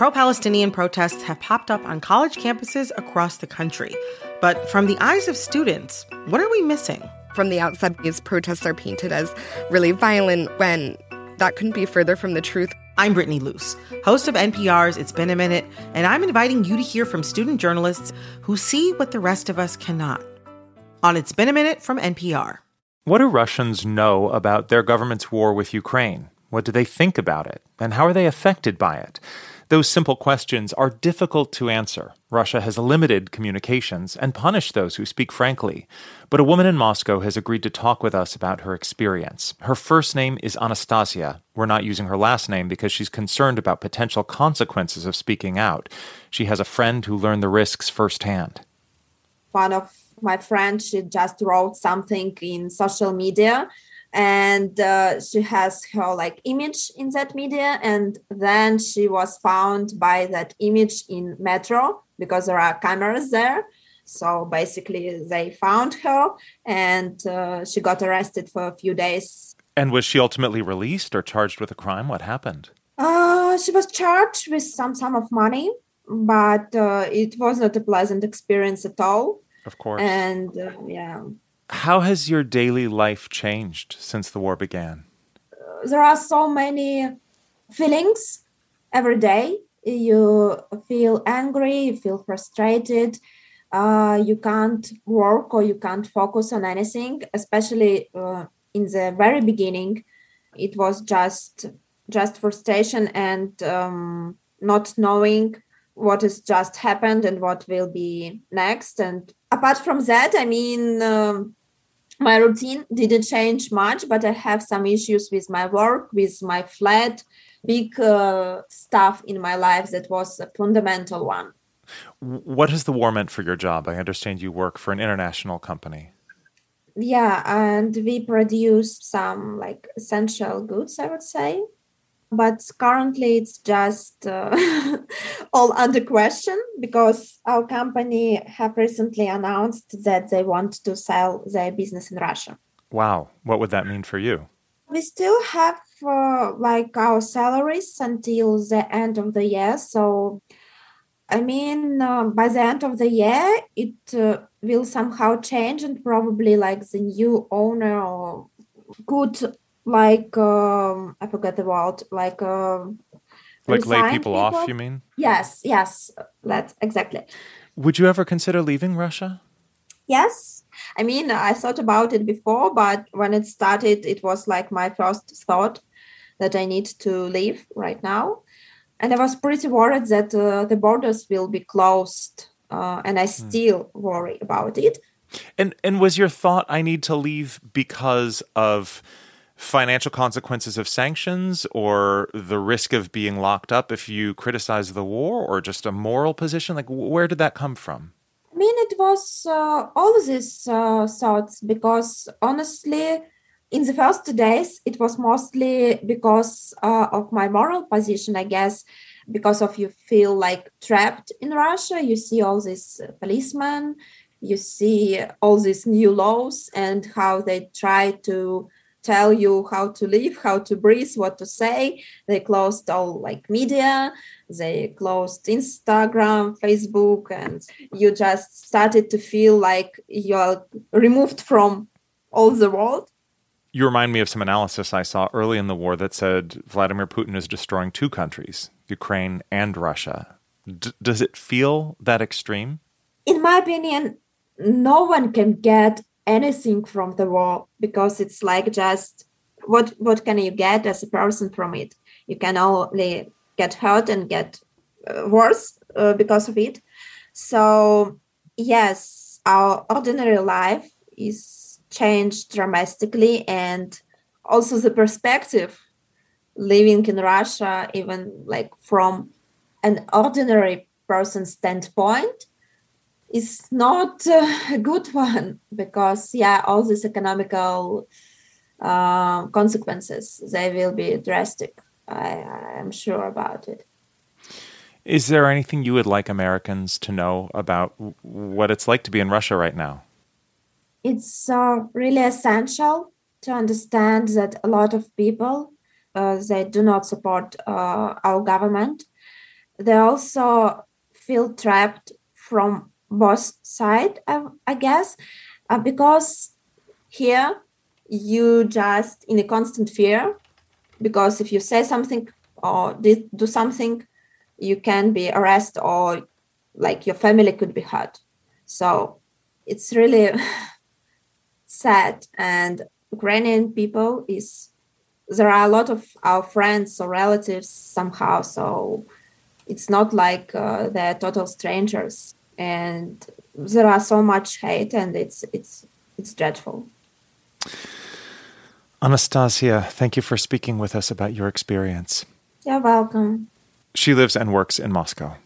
Pro Palestinian protests have popped up on college campuses across the country. But from the eyes of students, what are we missing? From the outside, these protests are painted as really violent when that couldn't be further from the truth. I'm Brittany Luce, host of NPR's It's Been a Minute, and I'm inviting you to hear from student journalists who see what the rest of us cannot. On It's Been a Minute from NPR. What do Russians know about their government's war with Ukraine? What do they think about it? And how are they affected by it? Those simple questions are difficult to answer. Russia has limited communications and punished those who speak frankly. But a woman in Moscow has agreed to talk with us about her experience. Her first name is Anastasia. We're not using her last name because she's concerned about potential consequences of speaking out. She has a friend who learned the risks firsthand. One of my friends, she just wrote something in social media and uh, she has her like image in that media and then she was found by that image in metro because there are cameras there. So basically they found her and uh, she got arrested for a few days. And was she ultimately released or charged with a crime? What happened? Uh, she was charged with some sum of money but uh, it was not a pleasant experience at all. Of course. And uh, yeah how has your daily life changed since the war began? There are so many feelings every day. You feel angry, you feel frustrated, uh, you can't work or you can't focus on anything, especially uh, in the very beginning. It was just just frustration and um, not knowing what has just happened and what will be next. And apart from that, I mean, um, my routine didn't change much but i have some issues with my work with my flat big uh, stuff in my life that was a fundamental one. What has the war meant for your job? I understand you work for an international company. Yeah and we produce some like essential goods i would say but currently it's just uh, all under question because our company have recently announced that they want to sell their business in russia. Wow. What would that mean for you? We still have uh, like our salaries until the end of the year. So i mean uh, by the end of the year it uh, will somehow change and probably like the new owner or could like um, I forget the word, like um, like lay people, people, off. You mean? Yes, yes, that's exactly. Would you ever consider leaving Russia? Yes, I mean I thought about it before, but when it started, it was like my first thought that I need to leave right now, and I was pretty worried that uh, the borders will be closed, uh, and I hmm. still hmm. worry about it. And and was your thought I need to leave because of financial consequences of sanctions or the risk of being locked up if you criticize the war or just a moral position? Like, where did that come from? I mean, it was uh, all these uh, thoughts because honestly, in the first days, it was mostly because uh, of my moral position, I guess, because of you feel like trapped in Russia. You see all these policemen, you see all these new laws and how they try to tell you how to live, how to breathe, what to say. They closed all like media, they closed Instagram, Facebook, and you just started to feel like you're removed from all the world. You remind me of some analysis I saw early in the war that said Vladimir Putin is destroying two countries, Ukraine and Russia. D- does it feel that extreme? In my opinion, no one can get anything from the war because it's like just what what can you get as a person from it? You can only get hurt and get uh, worse uh, because of it. So yes our ordinary life is changed dramatically and also the perspective living in russia even like from an ordinary person standpoint is not a good one because yeah all these economical uh, consequences they will be drastic. I, i'm sure about it. Is there anything you would like americans to know about what it's like to be in russia right now? It's uh, really essential to understand that a lot of people uh, they do not support uh, our government. They also feel trapped from both side, I, I guess, uh, because here you just in a constant fear because if you say something or do something you can be arrested or like your family could be hurt. So it's really sad. And ukrainian people is there are a lot of our friends or relatives somehow. So it's not like uh, they're total strangers and there are so much hate and it's it's it's dreadful Anastasia, thank you for speaking with us about your experience. You're welcome. She lives and works in Moscow.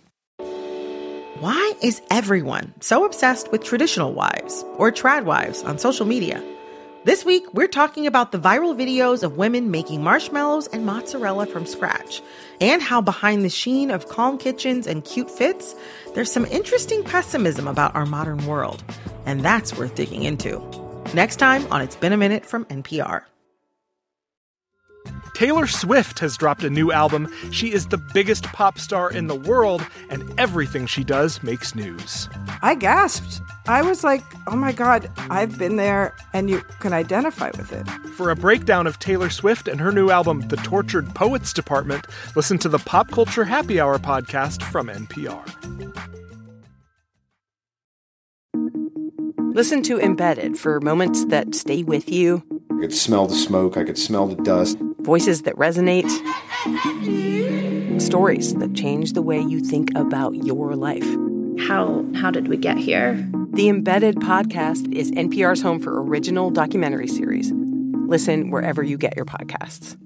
Why is everyone so obsessed with traditional wives or trad wives on social media? This week, we're talking about the viral videos of women making marshmallows and mozzarella from scratch, and how behind the sheen of calm kitchens and cute fits, there's some interesting pessimism about our modern world. And that's worth digging into. Next time on It's Been a Minute from NPR. Taylor Swift has dropped a new album. She is the biggest pop star in the world, and everything she does makes news. I gasped. I was like, oh my God, I've been there, and you can identify with it. For a breakdown of Taylor Swift and her new album, The Tortured Poets Department, listen to the Pop Culture Happy Hour podcast from NPR. Listen to Embedded for moments that stay with you. I could smell the smoke, I could smell the dust voices that resonate, stories that change the way you think about your life. How how did we get here? The Embedded podcast is NPR's home for original documentary series. Listen wherever you get your podcasts.